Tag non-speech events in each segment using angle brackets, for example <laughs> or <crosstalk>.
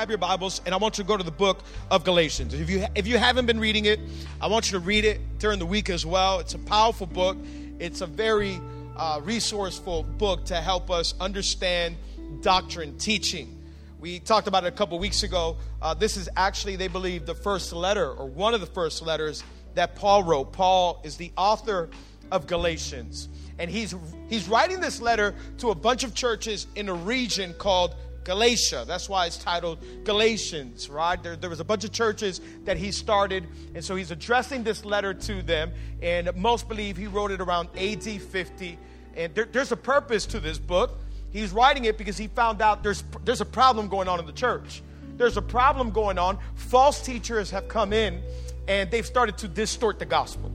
Grab your Bibles and I want you to go to the book of Galatians. If you if you haven't been reading it, I want you to read it during the week as well. It's a powerful book. It's a very uh, resourceful book to help us understand doctrine, teaching. We talked about it a couple weeks ago. Uh, this is actually, they believe, the first letter or one of the first letters that Paul wrote. Paul is the author of Galatians, and he's he's writing this letter to a bunch of churches in a region called Galatia. That's why it's titled Galatians, right? There, there, was a bunch of churches that he started, and so he's addressing this letter to them. And most believe he wrote it around AD 50. And there, there's a purpose to this book. He's writing it because he found out there's, there's a problem going on in the church. There's a problem going on. False teachers have come in and they've started to distort the gospel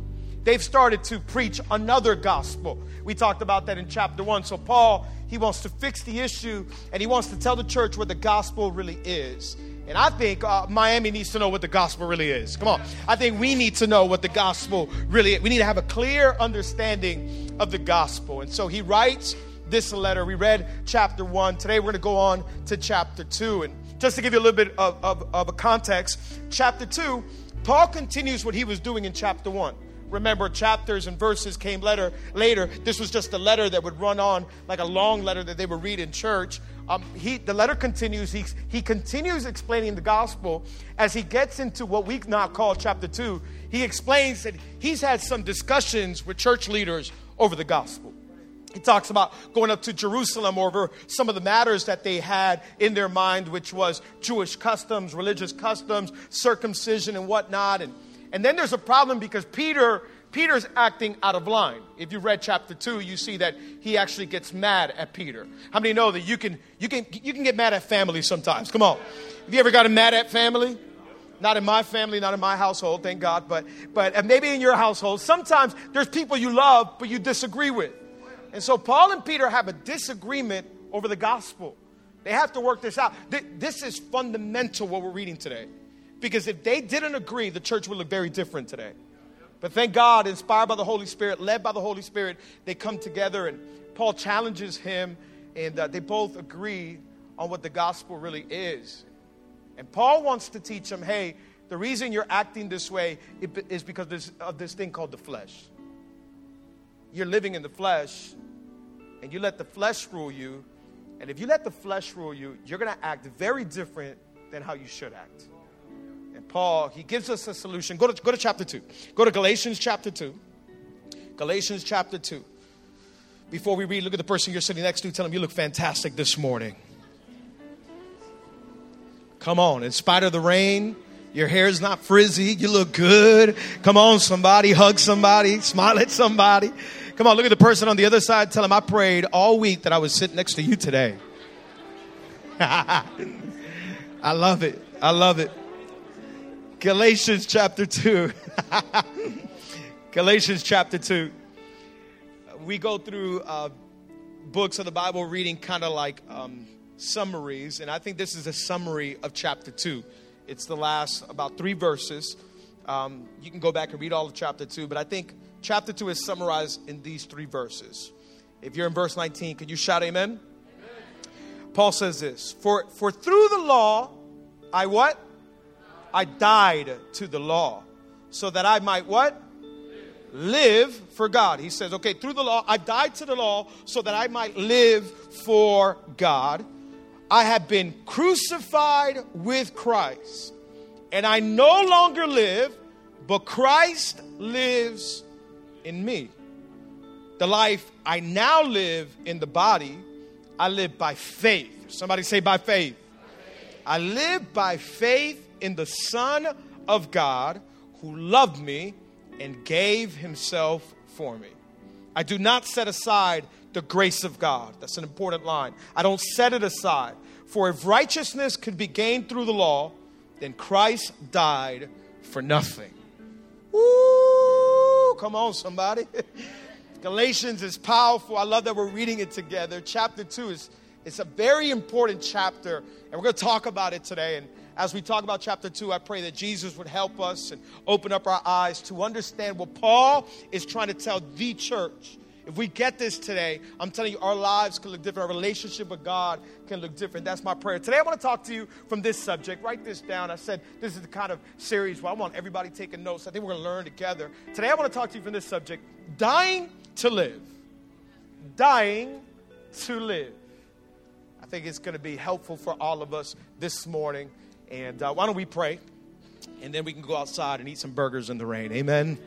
they've started to preach another gospel. We talked about that in chapter one. So, Paul he wants to fix the issue and he wants to tell the church what the gospel really is. And I think uh, Miami needs to know what the gospel really is. Come on. I think we need to know what the gospel really is. We need to have a clear understanding of the gospel. And so he writes this letter. We read chapter one. Today we're going to go on to chapter two. And just to give you a little bit of, of, of a context, chapter two, Paul continues what he was doing in chapter one. Remember, chapters and verses came later. Later, this was just a letter that would run on like a long letter that they would read in church. Um, he, the letter continues. He, he continues explaining the gospel as he gets into what we now call chapter two. He explains that he's had some discussions with church leaders over the gospel. He talks about going up to Jerusalem over some of the matters that they had in their mind, which was Jewish customs, religious customs, circumcision, and whatnot. And and then there's a problem because Peter Peter's acting out of line. If you read chapter 2, you see that he actually gets mad at Peter. How many know that you can you can you can get mad at family sometimes? Come on. Have you ever gotten mad at family? Not in my family, not in my household, thank God, but but maybe in your household. Sometimes there's people you love but you disagree with. And so Paul and Peter have a disagreement over the gospel. They have to work this out. This is fundamental what we're reading today. Because if they didn't agree, the church would look very different today. But thank God, inspired by the Holy Spirit, led by the Holy Spirit, they come together and Paul challenges him, and uh, they both agree on what the gospel really is. And Paul wants to teach them hey, the reason you're acting this way is because of this thing called the flesh. You're living in the flesh, and you let the flesh rule you. And if you let the flesh rule you, you're going to act very different than how you should act. Paul, he gives us a solution. Go to, go to chapter 2. Go to Galatians chapter 2. Galatians chapter 2. Before we read, look at the person you're sitting next to. Tell them you look fantastic this morning. Come on, in spite of the rain, your hair is not frizzy. You look good. Come on, somebody. Hug somebody. Smile at somebody. Come on, look at the person on the other side. Tell them I prayed all week that I would sit next to you today. <laughs> I love it. I love it. Galatians chapter 2. <laughs> Galatians chapter 2. We go through uh, books of the Bible reading kind of like um, summaries, and I think this is a summary of chapter 2. It's the last about three verses. Um, you can go back and read all of chapter 2, but I think chapter 2 is summarized in these three verses. If you're in verse 19, can you shout amen? amen? Paul says this For, for through the law, I what? I died to the law so that I might what? Live for God. He says, okay, through the law, I died to the law so that I might live for God. I have been crucified with Christ, and I no longer live, but Christ lives in me. The life I now live in the body, I live by faith. Somebody say, by faith. I live by faith in the Son of God who loved me and gave himself for me. I do not set aside the grace of God. That's an important line. I don't set it aside. For if righteousness could be gained through the law, then Christ died for nothing. Woo, come on, somebody. <laughs> Galatians is powerful. I love that we're reading it together. Chapter 2 is it's a very important chapter, and we're going to talk about it today. And as we talk about chapter 2, I pray that Jesus would help us and open up our eyes to understand what Paul is trying to tell the church. If we get this today, I'm telling you, our lives can look different. Our relationship with God can look different. That's my prayer. Today, I want to talk to you from this subject. Write this down. I said this is the kind of series where I want everybody taking notes. I think we're going to learn together. Today, I want to talk to you from this subject dying to live. Dying to live. I think it's going to be helpful for all of us this morning. And uh, why don't we pray? And then we can go outside and eat some burgers in the rain. Amen.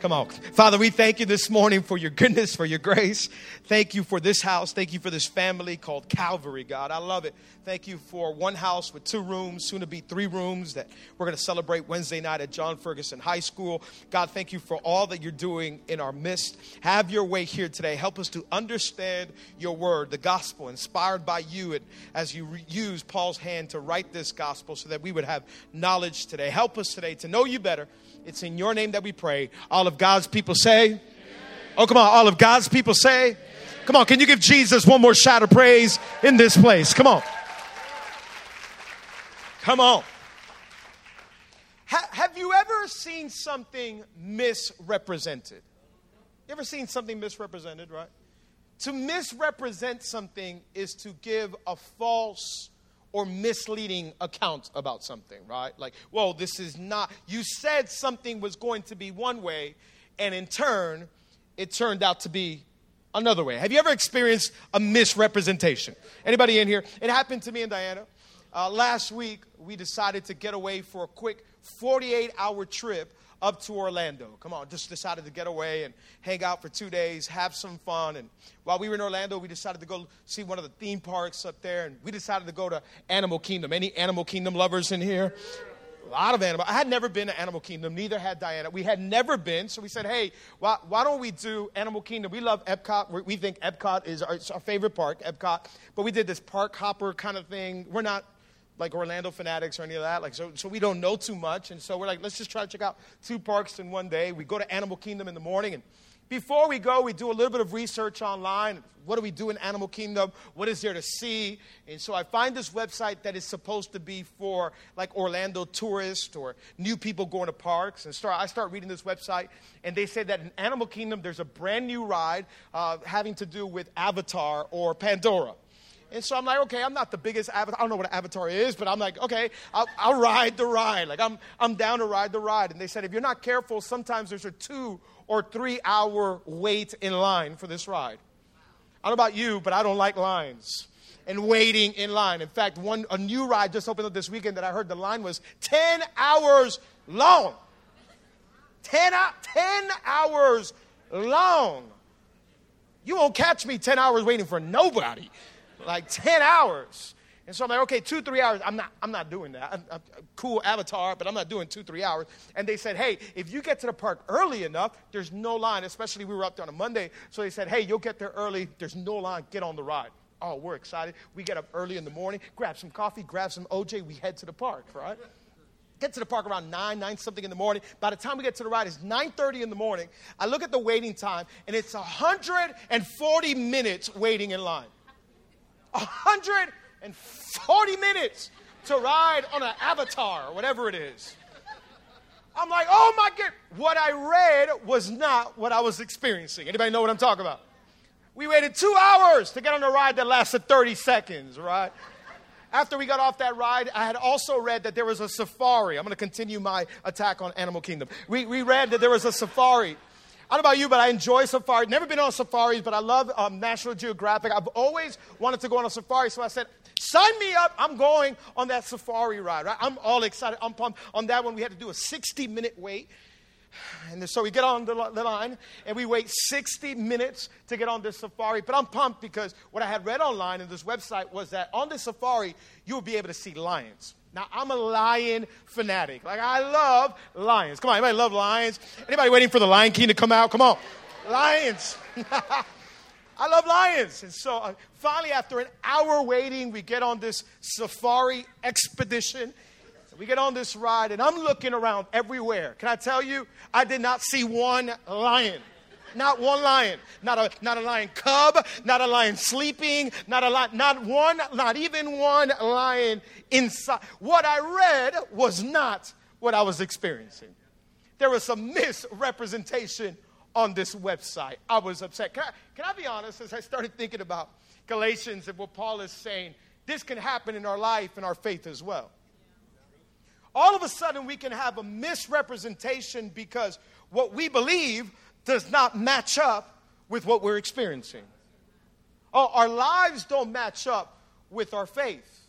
Come on. Father, we thank you this morning for your goodness, for your grace. Thank you for this house. Thank you for this family called Calvary, God. I love it. Thank you for one house with two rooms, soon to be three rooms that we're going to celebrate Wednesday night at John Ferguson High School. God, thank you for all that you're doing in our midst. Have your way here today. Help us to understand your word, the gospel, inspired by you, and as you re- use Paul's hand to write this gospel so that we would have knowledge today. Help us today to know you better. It's in your name that we pray. All of God's people say, Amen. Oh, come on. All of God's people say, Amen. Come on. Can you give Jesus one more shout of praise in this place? Come on. Come on. Ha- have you ever seen something misrepresented? You ever seen something misrepresented, right? To misrepresent something is to give a false or misleading account about something, right? Like, whoa, this is not, you said something was going to be one way, and in turn, it turned out to be another way. Have you ever experienced a misrepresentation? Anybody in here? It happened to me and Diana. Uh, last week, we decided to get away for a quick 48 hour trip up to Orlando. Come on, just decided to get away and hang out for two days, have some fun. And while we were in Orlando, we decided to go see one of the theme parks up there, and we decided to go to Animal Kingdom. Any Animal Kingdom lovers in here? A lot of animal. I had never been to Animal Kingdom, neither had Diana. We had never been, so we said, hey, why, why don't we do Animal Kingdom? We love Epcot. We think Epcot is our, our favorite park, Epcot. But we did this park hopper kind of thing. We're not like Orlando fanatics or any of that. Like, so, so we don't know too much. And so we're like, let's just try to check out two parks in one day. We go to Animal Kingdom in the morning. And before we go, we do a little bit of research online. What do we do in Animal Kingdom? What is there to see? And so I find this website that is supposed to be for like Orlando tourists or new people going to parks. And start, I start reading this website, and they say that in Animal Kingdom, there's a brand new ride uh, having to do with Avatar or Pandora. And so I'm like, okay, I'm not the biggest avatar. I don't know what an avatar is, but I'm like, okay, I'll, I'll, ride the ride. Like, I'm, I'm down to ride the ride. And they said, if you're not careful, sometimes there's a two or three hour wait in line for this ride. I don't know about you, but I don't like lines and waiting in line. In fact, one, a new ride just opened up this weekend that I heard the line was 10 hours long. 10, 10 hours long. You won't catch me 10 hours waiting for nobody like 10 hours. And so I'm like, okay, two, three hours. I'm not, I'm not doing that. I'm, I'm, cool avatar, but I'm not doing two, three hours. And they said, hey, if you get to the park early enough, there's no line, especially we were up there on a Monday. So they said, hey, you'll get there early. There's no line. Get on the ride. Oh, we're excited. We get up early in the morning, grab some coffee, grab some OJ. We head to the park, right? Get to the park around 9, 9 something in the morning. By the time we get to the ride, it's 9.30 in the morning. I look at the waiting time, and it's 140 minutes waiting in line. 140 minutes to ride on an avatar or whatever it is. I'm like, oh my God. What I read was not what I was experiencing. Anybody know what I'm talking about? We waited two hours to get on a ride that lasted 30 seconds, right? After we got off that ride, I had also read that there was a safari. I'm going to continue my attack on Animal Kingdom. We, we read that there was a safari I don't know about you, but I enjoy safari. Never been on safaris, but I love um, National Geographic. I've always wanted to go on a safari, so I said, sign me up. I'm going on that safari ride, right? I'm all excited. I'm pumped. On that one, we had to do a 60 minute wait. And so we get on the, line and we wait 60 minutes to get on this safari. But I'm pumped because what I had read online in this website was that on this safari, you will be able to see lions. Now, I'm a lion fanatic. Like, I love lions. Come on, anybody love lions? Anybody waiting for the Lion King to come out? Come on. Lions. <laughs> I love lions. And so uh, finally, after an hour waiting, we get on this safari expedition. We get on this ride, and I'm looking around everywhere. Can I tell you, I did not see one lion. Not one lion. Not a, not a lion cub, not a lion sleeping, not a lion, not one, not even one lion inside. What I read was not what I was experiencing. There was some misrepresentation on this website. I was upset. Can I, can I be honest? As I started thinking about Galatians and what Paul is saying, this can happen in our life and our faith as well. All of a sudden, we can have a misrepresentation because what we believe does not match up with what we're experiencing. Oh, our lives don't match up with our faith.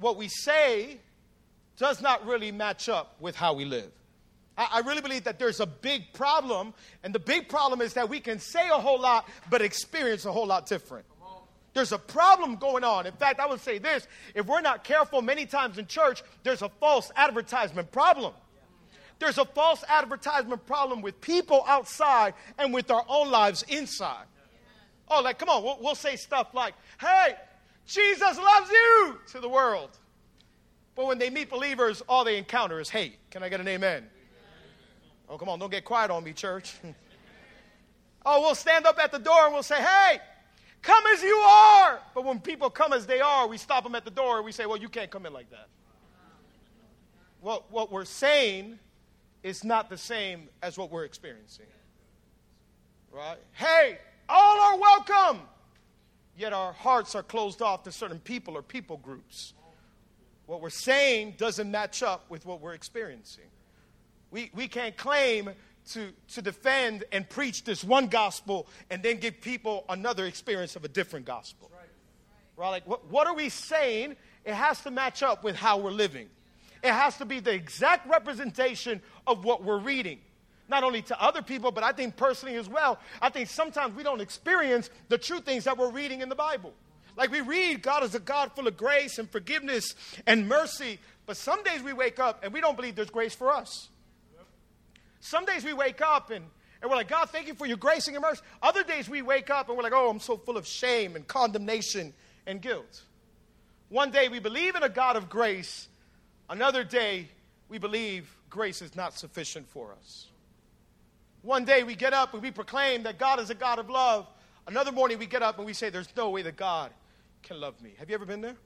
What we say does not really match up with how we live. I, really believe that there's a big problem, and the big problem is that we can say a whole lot, but experience a whole lot different. There's a problem going on. In fact, I would say this if we're not careful, many times in church, there's a false advertisement problem. There's a false advertisement problem with people outside and with our own lives inside. Oh, like, come on, we'll, we'll say stuff like, hey, Jesus loves you to the world. But when they meet believers, all they encounter is hate. Can I get an amen? Oh, come on, don't get quiet on me, church. <laughs> oh, we'll stand up at the door and we'll say, hey, come as you are. But when people come as they are, we stop them at the door and we say, well, you can't come in like that. What, what we're saying is not the same as what we're experiencing. Right? Hey, all are welcome. Yet our hearts are closed off to certain people or people groups. What we're saying doesn't match up with what we're experiencing. We, we can't claim to, to defend and preach this one gospel and then give people another experience of a different gospel. Right? right? Like, what, what are we saying? It has to match up with how we're living. It has to be the exact representation of what we're reading. Not only to other people, but I think personally as well. I think sometimes we don't experience the true things that we're reading in the Bible. Like we read, God is a God full of grace and forgiveness and mercy, but some days we wake up and we don't believe there's grace for us. Some days we wake up and, and we're like, God, thank you for your grace and your mercy. Other days we wake up and we're like, oh, I'm so full of shame and condemnation and guilt. One day we believe in a God of grace, another day we believe grace is not sufficient for us. One day we get up and we proclaim that God is a God of love. Another morning we get up and we say, There's no way that God can love me. Have you ever been there?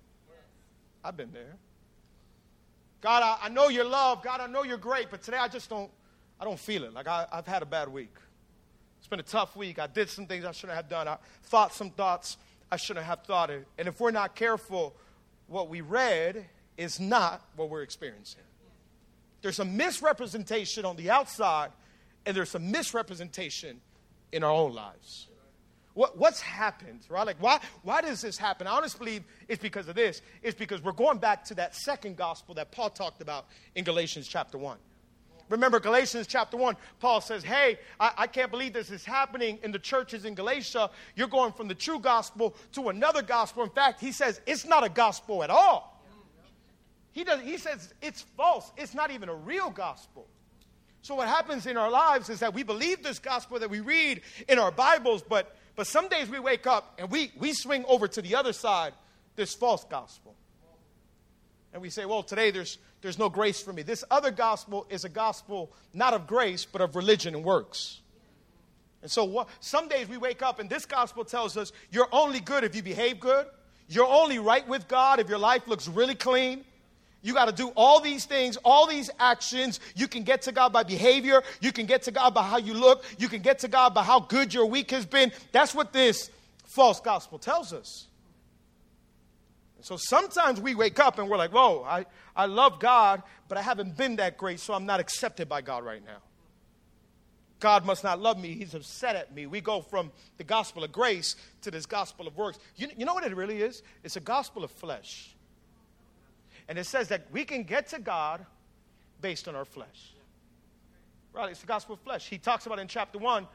I've been there. God, I, I know your love. God, I know you're great, but today I just don't, I don't feel it. Like I, I've had a bad week. It's been a tough week. I did some things I shouldn't have done. I thought some thoughts I shouldn't have thought it. And if we're not careful, what we read is not what we're experiencing. There's a misrepresentation on the outside, and there's a misrepresentation in our own lives. What, what's happened, right? Like, why, why does this happen? I honestly believe it's because of this. It's because we're going back to that second gospel that Paul talked about in Galatians chapter 1. Remember, Galatians chapter 1, Paul says, Hey, I, I, can't believe this is happening in the churches in Galatia. You're going from the true gospel to another gospel. In fact, he says it's not a gospel at all. He, does, he says it's false, it's not even a real gospel. So, what happens in our lives is that we believe this gospel that we read in our Bibles, but, but some days we wake up and we, we swing over to the other side, this false gospel. And we say, well, today there's, there's no grace for me. This other gospel is a gospel not of grace, but of religion and works. And so what, some days we wake up and this gospel tells us you're only good if you behave good. You're only right with God if your life looks really clean. You got to do all these things, all these actions. You can get to God by behavior. You can get to God by how you look. You can get to God by how good your week has been. That's what this false gospel tells us. So sometimes we wake up and we're like, whoa, I, I love God, but I haven't been that great, so I'm not accepted by God right now. God must not love me. He's upset at me. We go from the gospel of grace to this gospel of works. You, you know what it really is? It's a gospel of flesh. And it says that we can get to God based on our flesh. Right? It's the gospel of flesh. He talks about in chapter 1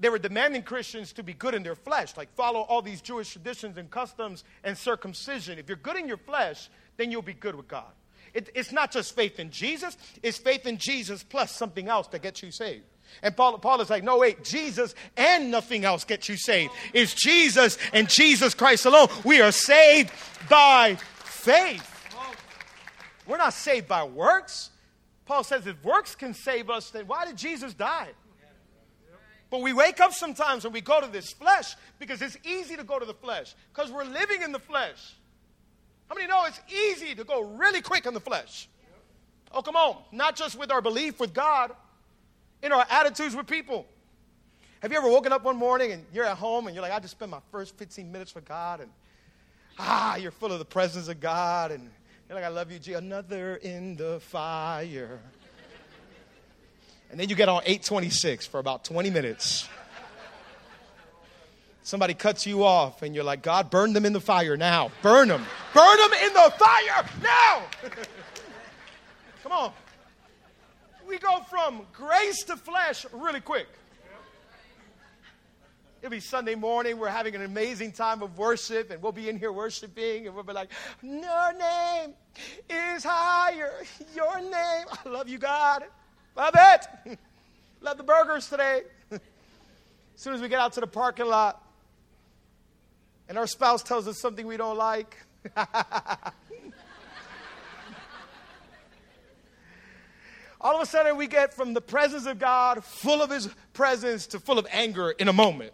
they were demanding Christians to be good in their flesh, like follow all these Jewish traditions and customs and circumcision. If you're good in your flesh, then you'll be good with God. It, it's not just faith in Jesus, it's faith in Jesus plus something else that gets you saved. And Paul, Paul is like, no, wait, Jesus and nothing else gets you saved. It's Jesus and Jesus Christ alone. We are saved by faith. We're not saved by works. Paul says if works can save us, then why did Jesus die? But we wake up sometimes and we go to this flesh because it's easy to go to the flesh because we're living in the flesh. How many know it's easy to go really quick in the flesh? Oh, come on. Not just with our belief with God, in our attitudes with people. Have you ever woken up one morning and you're at home and you're like, I just spent my first 15 minutes with God and ah, you're full of the presence of God and you're like, I love you, G. Another in the fire. And then you get on 826 for about 20 minutes. Somebody cuts you off and you're like, God, burn them in the fire now. Burn them. Burn them in the fire now. <laughs> Come on. We go from grace to flesh really quick. It'll be Sunday morning. We're having an amazing time of worship, and we'll be in here worshiping, and we'll be like, Your name is higher. Your name. I love you, God. Love it. <laughs> love the burgers today. as <laughs> soon as we get out to the parking lot, and our spouse tells us something we don't like. <laughs> All of a sudden, we get from the presence of God, full of His presence, to full of anger in a moment.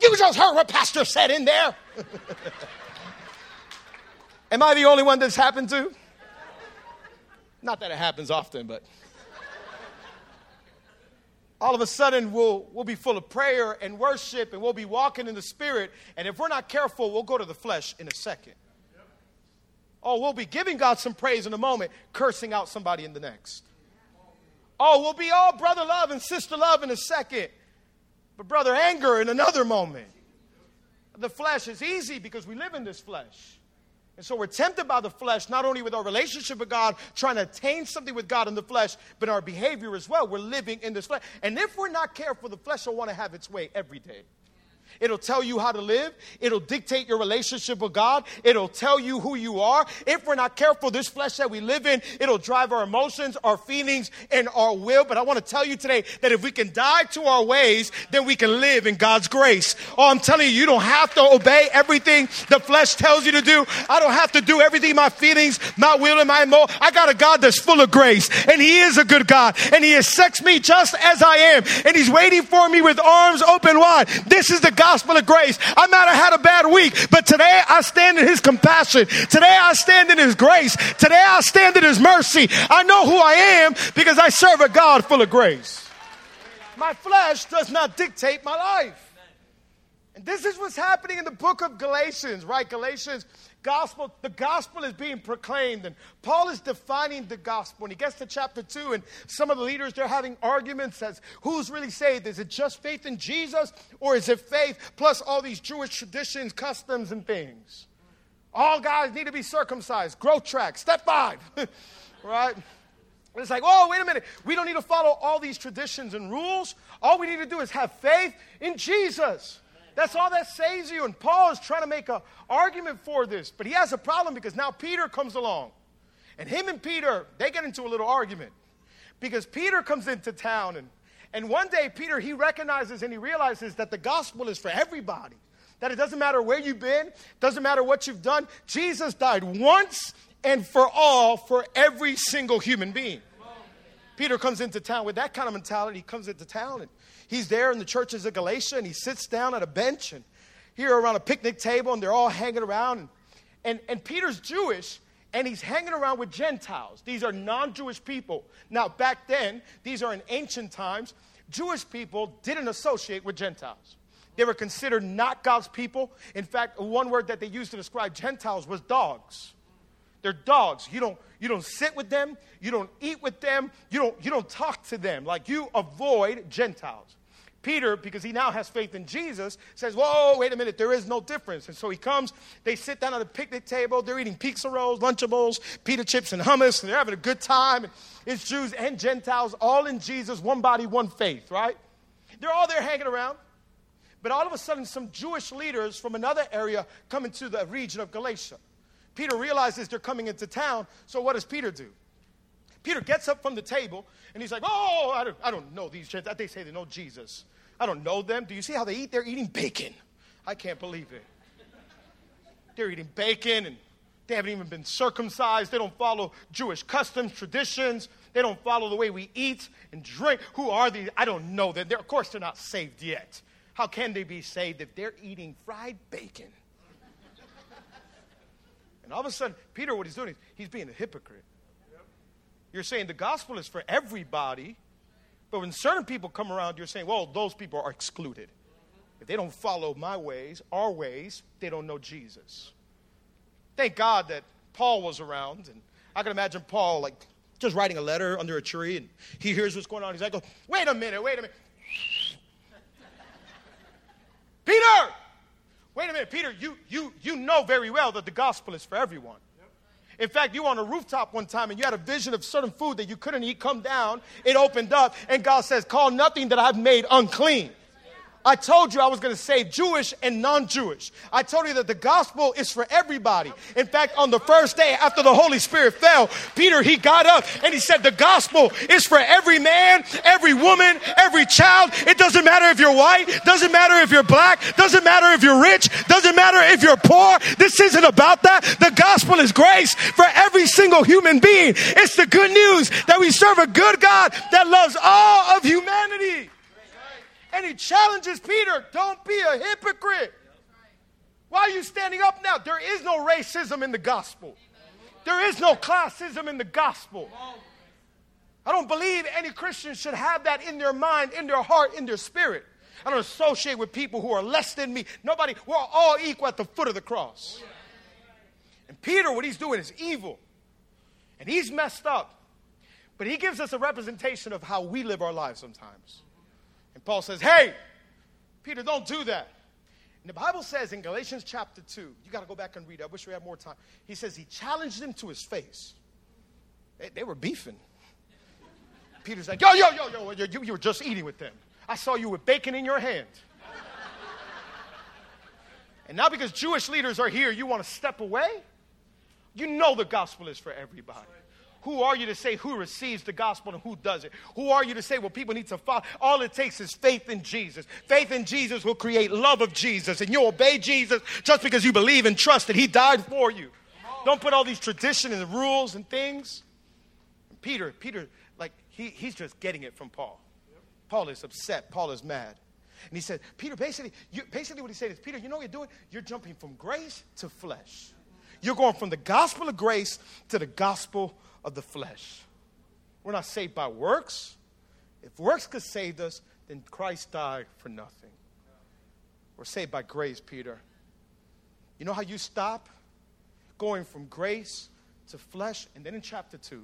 You just heard what Pastor said in there. Am I the only one that's happened to? Not that it happens often, but all of a sudden we'll, we'll be full of prayer and worship and we'll be walking in the spirit. And if we're not careful, we'll go to the flesh in a second. Oh, we'll be giving God some praise in a moment, cursing out somebody in the next. Oh, we'll be all brother love and sister love in a second, but brother anger in another moment. The flesh is easy because we live in this flesh. And so we're tempted by the flesh, not only with our relationship with God, trying to attain something with God in the flesh, but our behavior as well. We're living in this flesh. And if we're not careful, the flesh will want to have its way every day. It'll tell you how to live. It'll dictate your relationship with God. It'll tell you who you are. If we're not careful, this flesh that we live in, it'll drive our emotions, our feelings, and our will. But I want to tell you today that if we can die to our ways, then we can live in God's grace. Oh, I'm telling you, you don't have to obey everything the flesh tells you to do. I don't have to do everything my feelings, my will, and my emo. I got a God that's full of grace, and He is a good God, and He accepts me just as I am, and He's waiting for me with arms open wide. This is the gospel of grace. I might have had a bad week, but today I stand in His compassion. Today I stand in His grace. Today I stand in His mercy. I know who I am because I serve a God full of grace. My flesh does not dictate my life. And this is what's happening in the book of Galatians, right? Galatians gospel, the gospel is being proclaimed, and Paul is defining the gospel. And he gets to chapter two, and some of the leaders they're having arguments as who's really saved? Is it just faith in Jesus, or is it faith plus all these Jewish traditions, customs, and things? All guys need to be circumcised. Growth track, step five, <laughs> right? It's like, oh, wait a minute. We don't need to follow all these traditions and rules. All we need to do is have faith in Jesus. That's all that saves you. And Paul is trying to make an argument for this. But he has a problem because now Peter comes along. And him and Peter, they get into a little argument. Because Peter comes into town and and one day, Peter, he recognizes and he realizes that the gospel is for everybody. That it doesn't matter where you've been, doesn't matter what you've done. Jesus died once and for all for every single human being. Peter comes into town with that kind of mentality. He comes into town and he's there in the churches of Galatia and he sits down at a bench and here around a picnic table and they're all hanging around. And, and, and Peter's Jewish and he's hanging around with Gentiles. These are non Jewish people. Now, back then, these are in ancient times, Jewish people didn't associate with Gentiles. They were considered not God's people. In fact, one word that they used to describe Gentiles was dogs. They're dogs. You don't, you don't sit with them, you don't eat with them, you don't, you don't talk to them. Like you avoid Gentiles. Peter, because he now has faith in Jesus, says, Whoa, wait a minute, there is no difference. And so he comes, they sit down at a picnic table, they're eating pizza rolls, Lunchables, pita chips, and hummus, and they're having a good time. It's Jews and Gentiles, all in Jesus, one body, one faith, right? They're all there hanging around. But all of a sudden, some Jewish leaders from another area come into the region of Galatia. Peter realizes they're coming into town, so what does Peter do? Peter gets up from the table and he's like, Oh, I don't, I don't know these Gentiles. They say they know Jesus. I don't know them. Do you see how they eat? They're eating bacon. I can't believe it. They're eating bacon and They haven't even been circumcised. They don't follow Jewish customs, traditions. They don't follow the way we eat and drink. Who are these? I don't know. They're, they're, of course, they're not saved yet. How can they be saved if they're eating fried bacon? And all of a sudden, Peter, what he's doing is he's being a hypocrite. You're saying the gospel is for everybody, but when certain people come around, you're saying, well, those people are excluded. If they don't follow my ways, our ways, they don't know Jesus. Thank God that Paul was around. And I can imagine Paul, like, just writing a letter under a tree, and he hears what's going on. He's like, oh, wait a minute, wait a minute. <laughs> Peter! Wait a minute, Peter, you, you, you know very well that the gospel is for everyone. In fact, you were on a rooftop one time and you had a vision of certain food that you couldn't eat come down. It opened up, and God says, Call nothing that I've made unclean. I told you I was going to save Jewish and non Jewish. I told you that the gospel is for everybody. In fact, on the first day after the Holy Spirit fell, Peter, he got up and he said, The gospel is for every man, every woman, every child. It doesn't matter if you're white, doesn't matter if you're black, doesn't matter if you're rich, doesn't matter if you're poor. This isn't about that. The gospel is grace for every single human being. It's the good news that we serve a good God that loves all of humanity. And he challenges Peter don't be a hypocrite. Why are you standing up now? There is no racism in the gospel, there is no classism in the gospel. I don't believe any Christian should have that in their mind, in their heart, in their spirit. I don't associate with people who are less than me. Nobody, we're all equal at the foot of the cross. And Peter, what he's doing is evil. And he's messed up. But he gives us a representation of how we live our lives sometimes. Paul says, Hey, Peter, don't do that. And the Bible says in Galatians chapter 2, you got to go back and read. I wish we had more time. He says he challenged him to his face. They, they were beefing. Peter's like, Yo, yo, yo, yo, you, you were just eating with them. I saw you with bacon in your hand. and now, because Jewish leaders are here, you want to step away? You know the gospel is for everybody. Who are you to say who receives the gospel and who doesn't? Who are you to say, well, people need to follow? All it takes is faith in Jesus. Faith in Jesus will create love of Jesus, and you'll obey Jesus just because you believe and trust that He died for you. Don't put all these traditions and rules and things. Peter, Peter, like, he, he's just getting it from Paul. Paul is upset. Paul is mad. And he said, Peter, basically, you, basically what he said is, Peter, you know what you're doing? You're jumping from grace to flesh. You're going from the gospel of grace to the gospel of the flesh. We're not saved by works. If works could save us, then Christ died for nothing. We're saved by grace, Peter. You know how you stop going from grace to flesh? And then in chapter 2,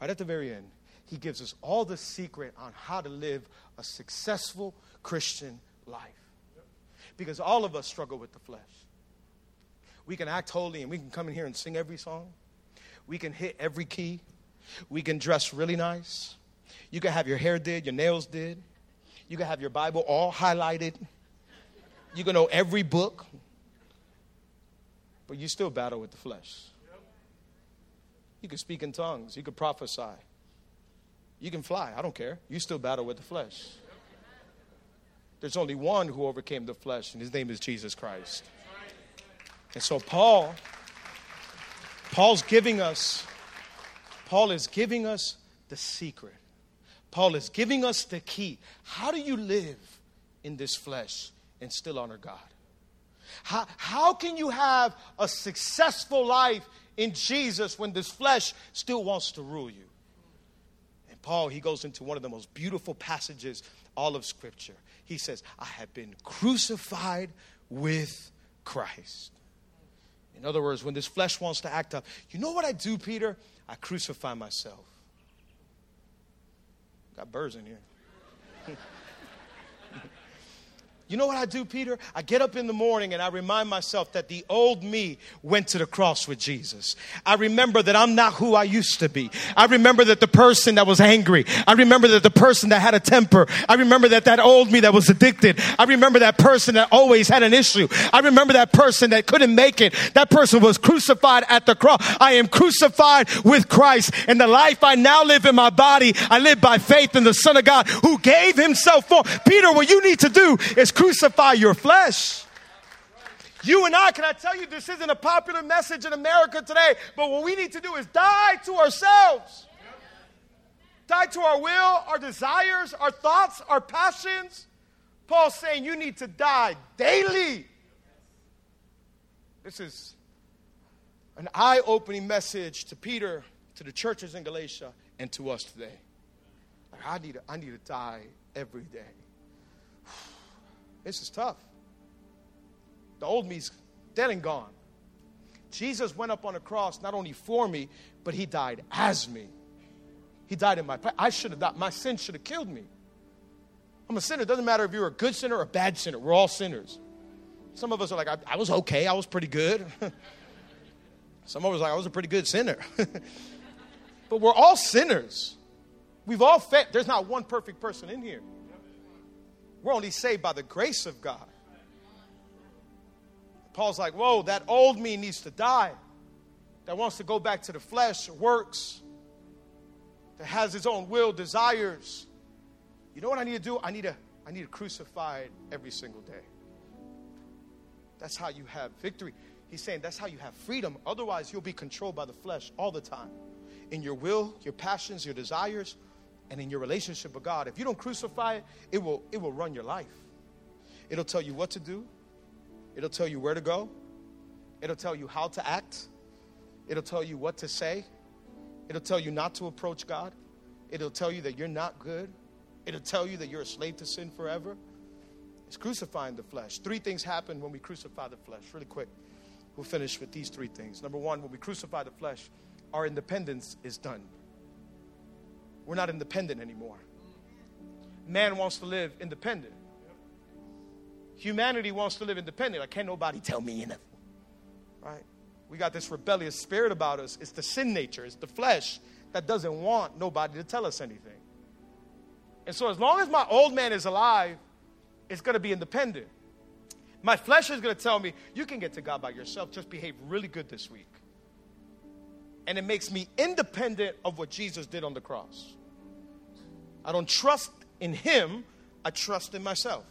right at the very end, he gives us all the secret on how to live a successful Christian life. Because all of us struggle with the flesh. We can act holy and we can come in here and sing every song. We can hit every key. We can dress really nice. You can have your hair did, your nails did. You can have your Bible all highlighted. You can know every book. But you still battle with the flesh. You can speak in tongues. You can prophesy. You can fly. I don't care. You still battle with the flesh. There's only one who overcame the flesh, and his name is Jesus Christ. And so, Paul Paul's giving us, Paul is giving us the secret. Paul is giving us the key. How do you live in this flesh and still honor God? How, how can you have a successful life in Jesus when this flesh still wants to rule you? And Paul, he goes into one of the most beautiful passages all of Scripture. He says, I have been crucified with Christ. In other words, when this flesh wants to act up, you know what I do, Peter? I crucify myself. Got birds in here. <laughs> You know what I do, Peter? I get up in the morning and I remind myself that the old me went to the cross with Jesus. I remember that I'm not who I used to be. I remember that the person that was angry. I remember that the person that had a temper. I remember that that old me that was addicted. I remember that person that always had an issue. I remember that person that couldn't make it. That person was crucified at the cross. I am crucified with Christ. And the life I now live in my body, I live by faith in the Son of God who gave himself for. Peter, what you need to do is crucify your flesh. You and I, can I tell you, this isn't a popular message in America today, but what we need to do is die to ourselves. Die to our will, our desires, our thoughts, our passions. Paul's saying you need to die daily. This is an eye opening message to Peter, to the churches in Galatia, and to us today. I, need to, I need to die every day. This is tough. The old me's dead and gone. Jesus went up on a cross not only for me, but he died as me. He died in my place. I should have died. My sin should have killed me. I'm a sinner. It doesn't matter if you're a good sinner or a bad sinner. We're all sinners. Some of us are like, I, I was okay. I was pretty good. <laughs> Some of us are like, I was a pretty good sinner. <laughs> but we're all sinners. We've all fed. There's not one perfect person in here. We're only saved by the grace of God. Paul's like, whoa, that old me needs to die. That wants to go back to the flesh, works, that has his own will, desires. You know what I need to do? I need to, I need to crucify it every single day. That's how you have victory. He's saying that's how you have freedom. Otherwise, you'll be controlled by the flesh all the time. In your will, your passions, your desires, and in your relationship with God. If you don't crucify it, it will, it will run your life. It'll tell you what to do, it'll tell you where to go, it'll tell you how to act, it'll tell you what to say, it'll tell you not to approach God, it'll tell you that you're not good, it'll tell you that you're a slave to sin forever. It's crucifying the flesh. Three things happen when we crucify the flesh. Really quick. We'll finish with these three things. Number one, when we crucify the flesh, our independence is done. We're not independent anymore. Man wants to live independent. Humanity wants to live independent. Like, can't nobody tell me anything. Right? We got this rebellious spirit about us. It's the sin nature, it's the flesh that doesn't want nobody to tell us anything. And so, as long as my old man is alive, it's going to be independent. My flesh is going to tell me, you can get to God by yourself. Just behave really good this week and it makes me independent of what Jesus did on the cross. I don't trust in Him, I trust in myself.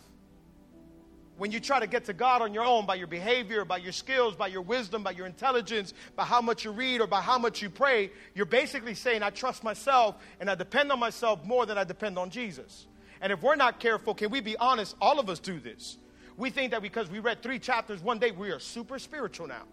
When you try to get to God on your own by your behavior, by your skills, by your wisdom, by your intelligence, by how much you read or by how much you pray, you're basically saying, I trust myself and I depend on myself more than I depend on Jesus. And if we're not careful, can we be honest? All of us do this. We think that because we read three chapters one day, we are super spiritual now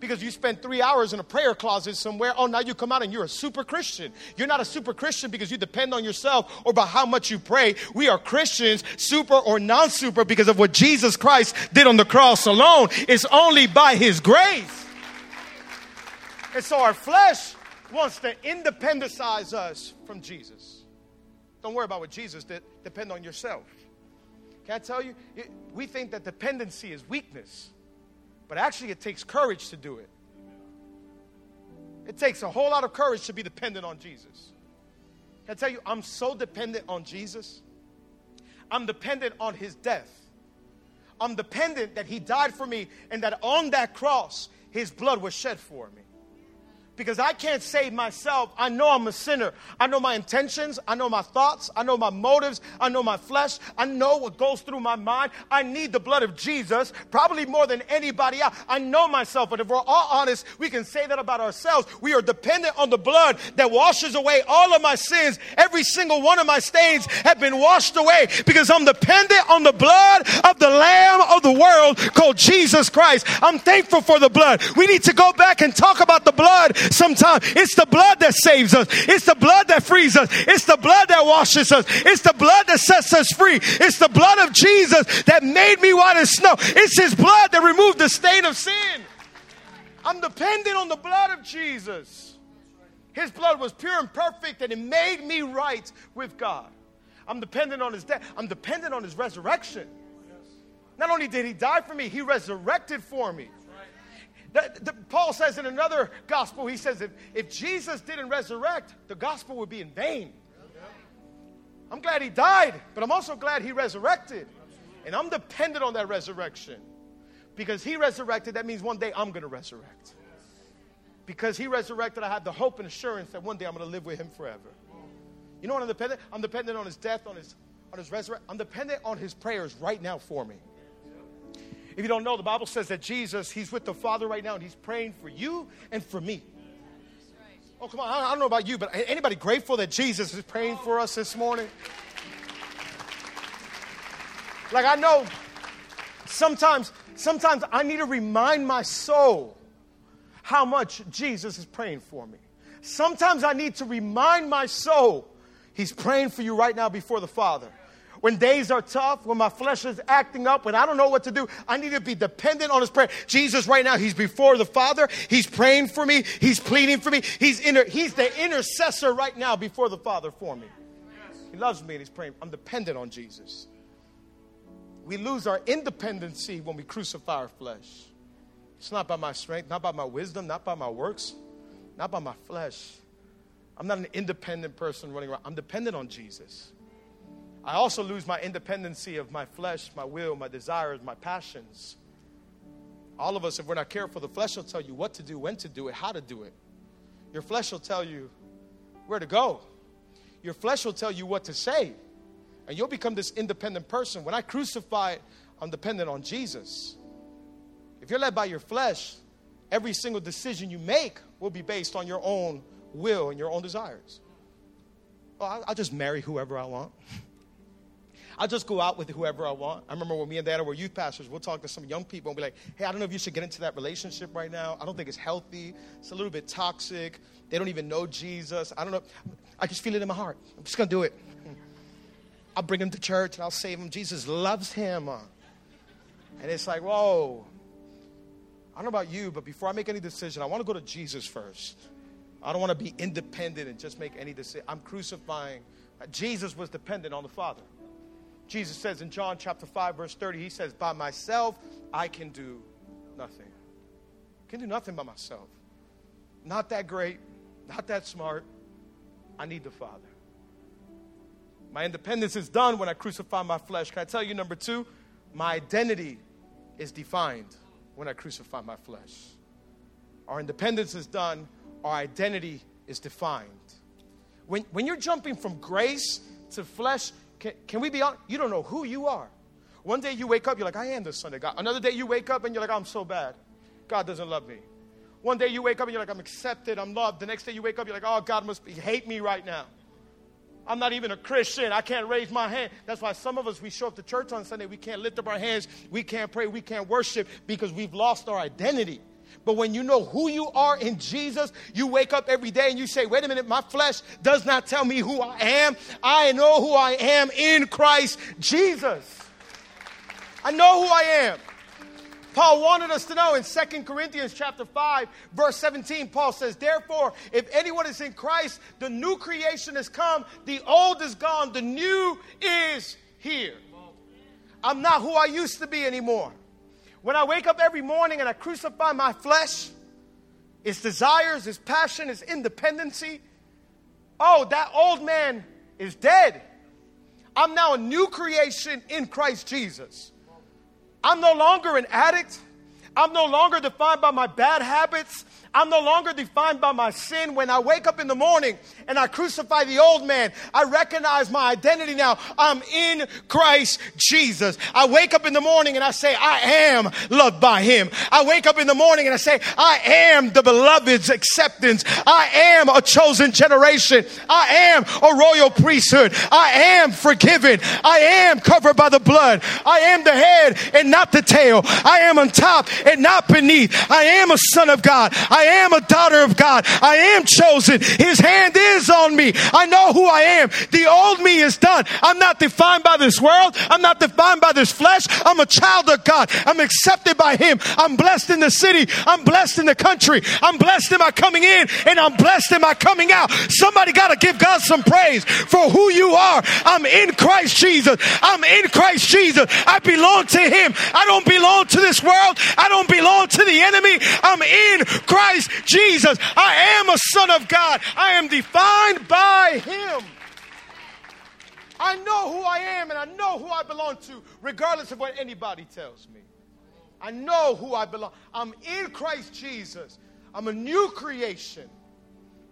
because you spent three hours in a prayer closet somewhere. Oh, now you come out and you're a super Christian. You're not a super Christian because you depend on yourself or by how much you pray. We are Christians, super or non super, because of what Jesus Christ did on the cross alone. It's only by His grace. And so our flesh wants to independensize us from Jesus. Don't worry about what Jesus did, depend on yourself. Can I tell you? We think that dependency is weakness. But actually, it takes courage to do it. It takes a whole lot of courage to be dependent on Jesus. Can I tell you, I'm so dependent on Jesus. I'm dependent on his death. I'm dependent that he died for me and that on that cross, his blood was shed for me because I can't save myself. I know I'm a sinner. I know my intentions. I know my thoughts. I know my motives. I know my flesh. I know what goes through my mind. I need the blood of Jesus, probably more than anybody else. I know myself, but if we're all honest, we can say that about ourselves. We are dependent on the blood that washes away all of my sins. Every single one of my stains have been washed away because I'm dependent on the blood of the Lamb of the world called Jesus Christ. I'm thankful for the blood. We need to go back and talk about the blood sometimes. It's the blood that saves us. It's the blood that frees us. It's the blood that washes us. It's the blood that sets us free. It's the blood of Jesus that made me white as snow. It's his blood that removed the stain of sin. I'm dependent on the blood of Jesus. His blood was pure and perfect and it made me right with God. I'm dependent on his death. I'm dependent on his resurrection. Not only did he die for me, he resurrected for me. The, the, Paul says in another gospel, he says, if, if Jesus didn't resurrect, the gospel would be in vain. I'm glad he died, but I'm also glad he resurrected. And I'm dependent on that resurrection. Because he resurrected, that means one day I'm going to resurrect. Because he resurrected, I have the hope and assurance that one day I'm going to live with him forever. You know what I'm dependent? I'm dependent on his death, on his, on his resurrection. I'm dependent on his prayers right now for me. If you don't know, the Bible says that Jesus, he's with the Father right now and he's praying for you and for me. Oh, come on. I don't know about you, but anybody grateful that Jesus is praying for us this morning? Like I know sometimes, sometimes I need to remind my soul how much Jesus is praying for me. Sometimes I need to remind my soul he's praying for you right now before the Father. When days are tough, when my flesh is acting up, when I don't know what to do, I need to be dependent on His prayer. Jesus, right now, He's before the Father. He's praying for me. He's pleading for me. He's, inter- he's the intercessor right now before the Father for me. He loves me and He's praying. I'm dependent on Jesus. We lose our independency when we crucify our flesh. It's not by my strength, not by my wisdom, not by my works, not by my flesh. I'm not an independent person running around. I'm dependent on Jesus. I also lose my independency of my flesh, my will, my desires, my passions. All of us, if we're not careful, the flesh will tell you what to do, when to do it, how to do it. Your flesh will tell you where to go. Your flesh will tell you what to say. And you'll become this independent person. When I crucify, I'm dependent on Jesus. If you're led by your flesh, every single decision you make will be based on your own will and your own desires. Oh, well, I'll just marry whoever I want. <laughs> I'll just go out with whoever I want. I remember when me and Dad were youth pastors, we'll talk to some young people and be like, hey, I don't know if you should get into that relationship right now. I don't think it's healthy. It's a little bit toxic. They don't even know Jesus. I don't know. I just feel it in my heart. I'm just going to do it. I'll bring him to church and I'll save him. Jesus loves him. And it's like, whoa. I don't know about you, but before I make any decision, I want to go to Jesus first. I don't want to be independent and just make any decision. I'm crucifying. Jesus was dependent on the Father. Jesus says in John chapter 5, verse 30, he says, By myself I can do nothing. I can do nothing by myself. Not that great, not that smart. I need the Father. My independence is done when I crucify my flesh. Can I tell you, number two? My identity is defined when I crucify my flesh. Our independence is done, our identity is defined. When, when you're jumping from grace to flesh, can, can we be honest? You don't know who you are. One day you wake up, you're like, I am the Son of God. Another day you wake up and you're like, I'm so bad. God doesn't love me. One day you wake up and you're like, I'm accepted, I'm loved. The next day you wake up, you're like, oh, God must be, hate me right now. I'm not even a Christian. I can't raise my hand. That's why some of us, we show up to church on Sunday, we can't lift up our hands, we can't pray, we can't worship because we've lost our identity. But when you know who you are in Jesus, you wake up every day and you say, wait a minute, my flesh does not tell me who I am. I know who I am in Christ Jesus. I know who I am. Paul wanted us to know in 2 Corinthians chapter 5 verse 17 Paul says therefore if anyone is in Christ the new creation has come the old is gone the new is here. I'm not who I used to be anymore. When I wake up every morning and I crucify my flesh, its desires, its passion, its independency, oh, that old man is dead. I'm now a new creation in Christ Jesus. I'm no longer an addict. I'm no longer defined by my bad habits. I'm no longer defined by my sin. When I wake up in the morning and I crucify the old man, I recognize my identity now. I'm in Christ Jesus. I wake up in the morning and I say, I am loved by him. I wake up in the morning and I say, I am the beloved's acceptance. I am a chosen generation. I am a royal priesthood. I am forgiven. I am covered by the blood. I am the head and not the tail. I am on top and not beneath. I am a son of God. I am a daughter of God. I am chosen. His hand is on me. I know who I am. The old me is done. I'm not defined by this world. I'm not defined by this flesh. I'm a child of God. I'm accepted by Him. I'm blessed in the city. I'm blessed in the country. I'm blessed in my coming in and I'm blessed in my coming out. Somebody got to give God some praise for who you are. I'm in Christ Jesus. I'm in Christ Jesus. I belong to Him. I don't belong to this world. I don't belong to the enemy. I'm in Christ Jesus. I am a son of God. I am defined by Him. I know who I am and I know who I belong to, regardless of what anybody tells me. I know who I belong. I'm in Christ Jesus. I'm a new creation.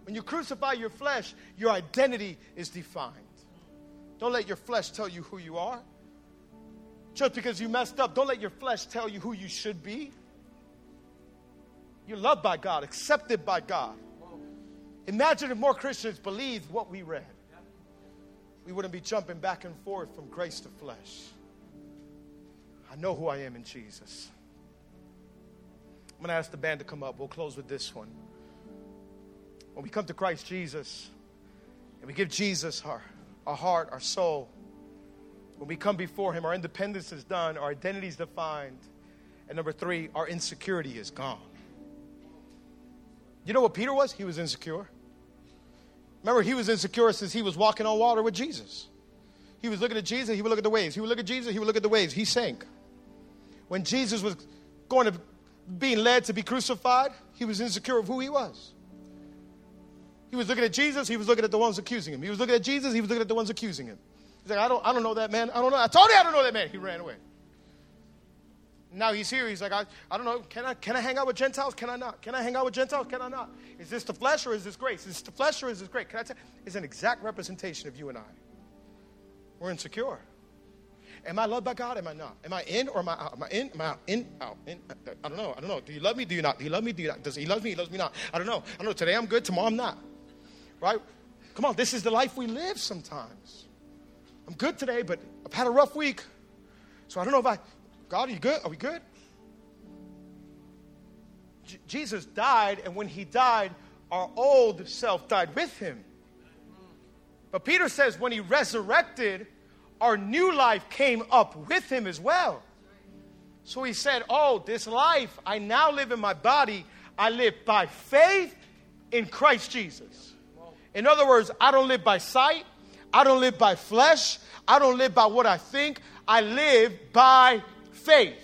When you crucify your flesh, your identity is defined. Don't let your flesh tell you who you are. Just because you messed up, don't let your flesh tell you who you should be. You're loved by God, accepted by God. Imagine if more Christians believed what we read. We wouldn't be jumping back and forth from grace to flesh. I know who I am in Jesus. I'm going to ask the band to come up. We'll close with this one. When we come to Christ Jesus and we give Jesus our, our heart, our soul, when we come before Him, our independence is done, our identity is defined, and number three, our insecurity is gone. You know what Peter was? He was insecure. Remember, he was insecure since he was walking on water with Jesus. He was looking at Jesus, he would look at the waves. He would look at Jesus, he would look at the waves. He sank. When Jesus was going to being led to be crucified, he was insecure of who he was. He was looking at Jesus, he was looking at the ones accusing him. He was looking at Jesus, he was looking at the ones accusing him. He's like, I don't, I don't know that man. I don't know. I told you I don't know that man. He ran away. Now he's here. He's like, I, I don't know. Can I, can I hang out with Gentiles? Can I not? Can I hang out with Gentiles? Can I not? Is this the flesh or is this grace? Is this the flesh or is this grace? Can I tell? It's an exact representation of you and I. We're insecure. Am I loved by God? Am I not? Am I in or am I out? Am I in? Am I out? In? Out? In? Uh, uh, I don't know. I don't know. Do you love me? Do you not? Do you love me? Do you not? Does he love me? He loves me not. I don't know. I don't know. Today I'm good. Tomorrow I'm not. Right? Come on. This is the life we live sometimes. I'm good today, but I've had a rough week. So I don't know if I, God, are you good? Are we good? J- Jesus died, and when he died, our old self died with him. But Peter says when he resurrected, our new life came up with him as well. So he said, Oh, this life I now live in my body, I live by faith in Christ Jesus. In other words, I don't live by sight, I don't live by flesh, I don't live by what I think, I live by faith.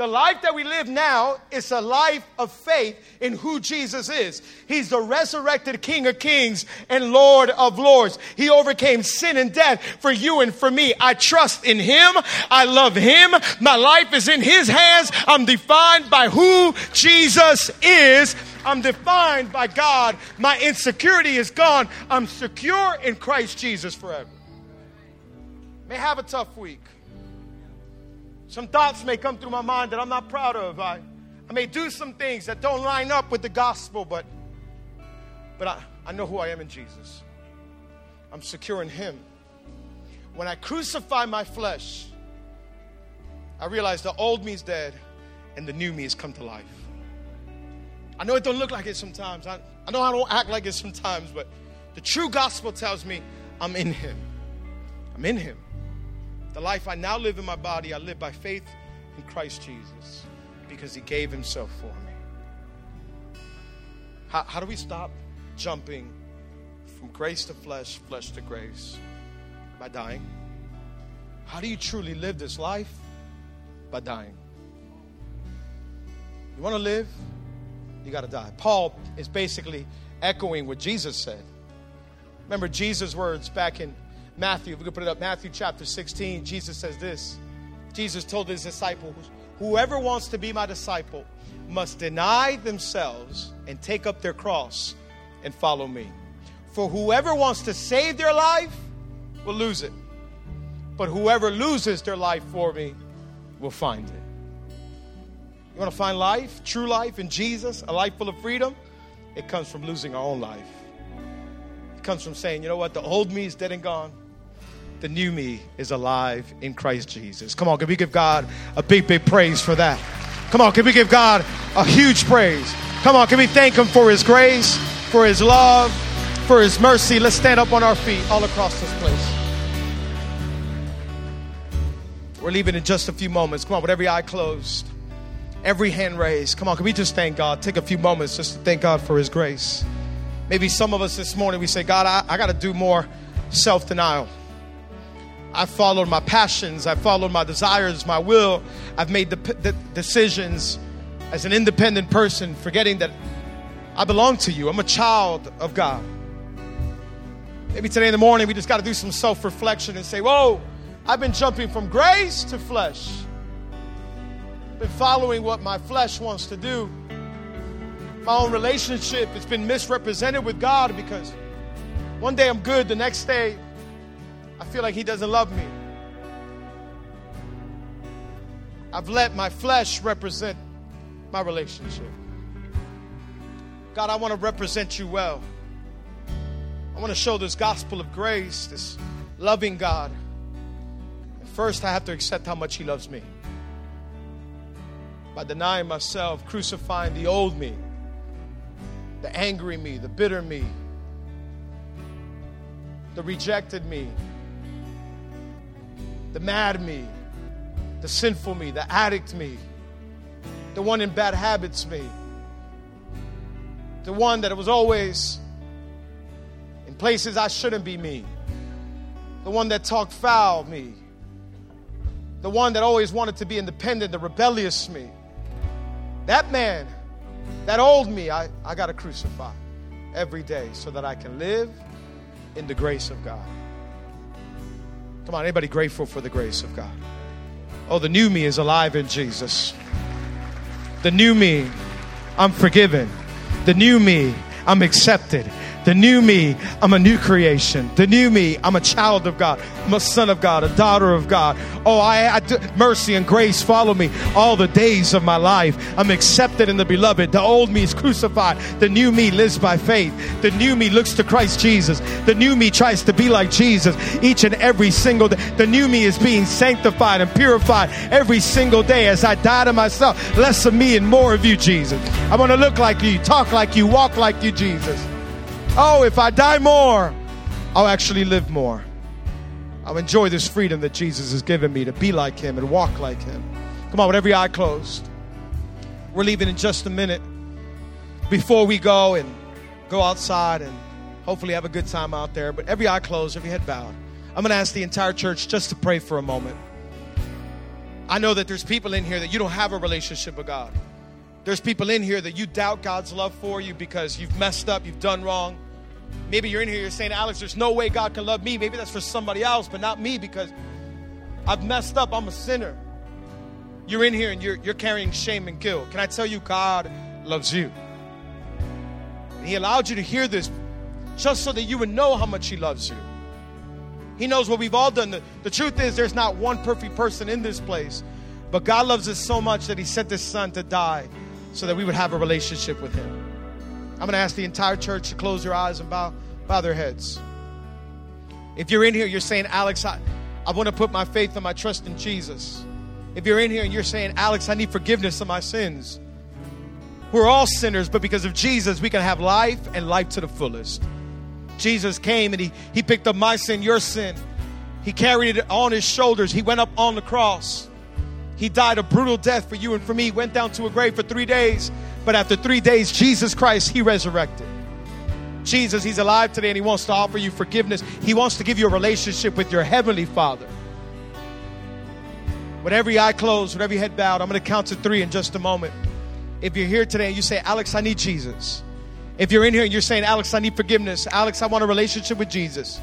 The life that we live now is a life of faith in who Jesus is. He's the resurrected King of Kings and Lord of Lords. He overcame sin and death for you and for me. I trust in Him. I love Him. My life is in His hands. I'm defined by who Jesus is. I'm defined by God. My insecurity is gone. I'm secure in Christ Jesus forever. May have a tough week. Some thoughts may come through my mind that I'm not proud of. I, I may do some things that don't line up with the gospel, but, but I, I know who I am in Jesus. I'm secure in Him. When I crucify my flesh, I realize the old me is dead and the new me has come to life. I know it don't look like it sometimes. I, I know I don't act like it sometimes, but the true gospel tells me I'm in Him. I'm in Him. The life I now live in my body, I live by faith in Christ Jesus because he gave himself for me. How, how do we stop jumping from grace to flesh, flesh to grace? By dying. How do you truly live this life? By dying. You want to live? You got to die. Paul is basically echoing what Jesus said. Remember Jesus' words back in Matthew, if we could put it up, Matthew chapter 16, Jesus says this. Jesus told his disciples, Whoever wants to be my disciple must deny themselves and take up their cross and follow me. For whoever wants to save their life will lose it. But whoever loses their life for me will find it. You want to find life, true life in Jesus, a life full of freedom? It comes from losing our own life. It comes from saying, you know what, the old me is dead and gone. The new me is alive in Christ Jesus. Come on, can we give God a big, big praise for that? Come on, can we give God a huge praise? Come on, can we thank Him for His grace, for His love, for His mercy? Let's stand up on our feet all across this place. We're leaving in just a few moments. Come on, with every eye closed, every hand raised. Come on, can we just thank God? Take a few moments just to thank God for His grace. Maybe some of us this morning, we say, God, I, I got to do more self denial. I followed my passions. I followed my desires, my will. I've made the, the, decisions as an independent person, forgetting that I belong to you. I'm a child of God. Maybe today in the morning we just got to do some self reflection and say, Whoa, I've been jumping from grace to flesh. I've Been following what my flesh wants to do. My own relationship has been misrepresented with God because one day I'm good, the next day I feel like He doesn't love me. I've let my flesh represent my relationship. God, I want to represent you well. I want to show this gospel of grace, this loving God. First, I have to accept how much He loves me. By denying myself, crucifying the old me, the angry me, the bitter me, the rejected me, the mad me, the sinful me, the addict me, the one in bad habits me, the one that was always in places I shouldn't be me, the one that talked foul me, the one that always wanted to be independent, the rebellious me. That man, that old me, I, I got to crucify every day so that I can live in the grace of God. Come on, anybody grateful for the grace of God? Oh, the new me is alive in Jesus. The new me, I'm forgiven. The new me, I'm accepted. The new me, I'm a new creation. The new me, I'm a child of God. I'm a son of God, a daughter of God. Oh, I, I mercy and grace follow me all the days of my life. I'm accepted in the beloved. The old me is crucified. The new me lives by faith. The new me looks to Christ Jesus. The new me tries to be like Jesus each and every single day. The new me is being sanctified and purified every single day as I die to myself. Less of me and more of you, Jesus. I want to look like you, talk like you, walk like you, Jesus. Oh, if I die more, I'll actually live more. I'll enjoy this freedom that Jesus has given me to be like Him and walk like Him. Come on, with every eye closed. We're leaving in just a minute. Before we go and go outside and hopefully have a good time out there, but every eye closed, every head bowed. I'm going to ask the entire church just to pray for a moment. I know that there's people in here that you don't have a relationship with God. There's people in here that you doubt God's love for you because you've messed up, you've done wrong. Maybe you're in here, you're saying, Alex, there's no way God can love me. Maybe that's for somebody else, but not me because I've messed up. I'm a sinner. You're in here and you're, you're carrying shame and guilt. Can I tell you, God loves you? And He allowed you to hear this just so that you would know how much He loves you. He knows what we've all done. The, the truth is, there's not one perfect person in this place, but God loves us so much that He sent His Son to die so that we would have a relationship with Him. I'm going to ask the entire church to close their eyes and bow, bow their heads. If you're in here, you're saying, Alex, I, I want to put my faith and my trust in Jesus. If you're in here and you're saying, Alex, I need forgiveness of my sins. We're all sinners, but because of Jesus, we can have life and life to the fullest. Jesus came and he, he picked up my sin, your sin. He carried it on his shoulders. He went up on the cross. He died a brutal death for you and for me, went down to a grave for three days. But after three days, Jesus Christ, He resurrected. Jesus, He's alive today and He wants to offer you forgiveness. He wants to give you a relationship with your Heavenly Father. With every eye closed, with every head bowed, I'm going to count to three in just a moment. If you're here today and you say, Alex, I need Jesus. If you're in here and you're saying, Alex, I need forgiveness. Alex, I want a relationship with Jesus.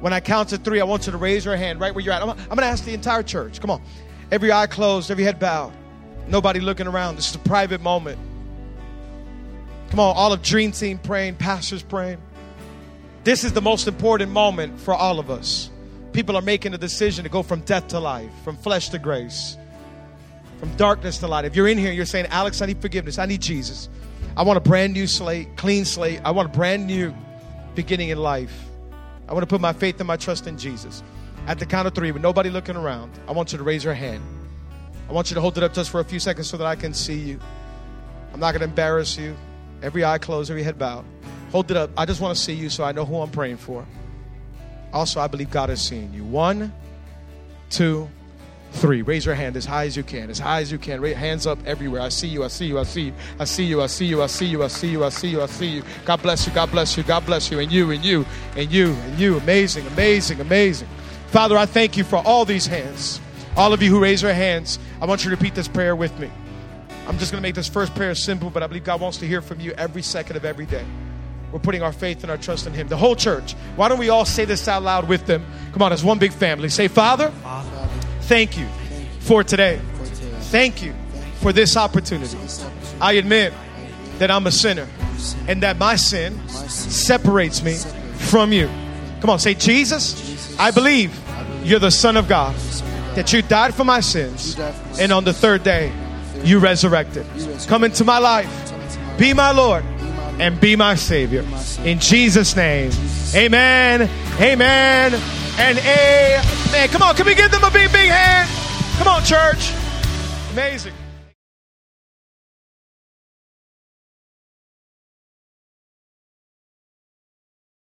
When I count to three, I want you to raise your hand right where you're at. I'm, I'm going to ask the entire church. Come on. Every eye closed, every head bowed. Nobody looking around. This is a private moment. Come on, all of Dream Team praying, pastors praying. This is the most important moment for all of us. People are making a decision to go from death to life, from flesh to grace, from darkness to light. If you're in here, you're saying, Alex, I need forgiveness. I need Jesus. I want a brand new slate, clean slate. I want a brand new beginning in life. I want to put my faith and my trust in Jesus. At the count of three, with nobody looking around, I want you to raise your hand. I want you to hold it up just for a few seconds so that I can see you. I'm not going to embarrass you. Every eye closed, every head bowed. Hold it up. I just want to see you so I know who I'm praying for. Also, I believe God is seeing you. One, two, three. Raise your hand as high as you can, as high as you can. Raise hands up everywhere. I see you. I see you. I see you. I see you. I see you. I see you. I see you. I see you. I see you. God bless you. God bless you. God bless you. And you. And you. And you. And you. Amazing. Amazing. Amazing. Father, I thank you for all these hands. All of you who raise your hands, I want you to repeat this prayer with me. I'm just going to make this first prayer simple, but I believe God wants to hear from you every second of every day. We're putting our faith and our trust in Him. The whole church. Why don't we all say this out loud with them? Come on, as one big family. Say, Father, thank you for today. Thank you for this opportunity. I admit that I'm a sinner and that my sin separates me from you. Come on, say, Jesus, I believe you're the Son of God that you died for my sins, and on the third day, you resurrected. Come into my life, be my Lord, and be my Savior. In Jesus' name, amen, amen, and amen. Come on, can we give them a big, big hand? Come on, church. Amazing.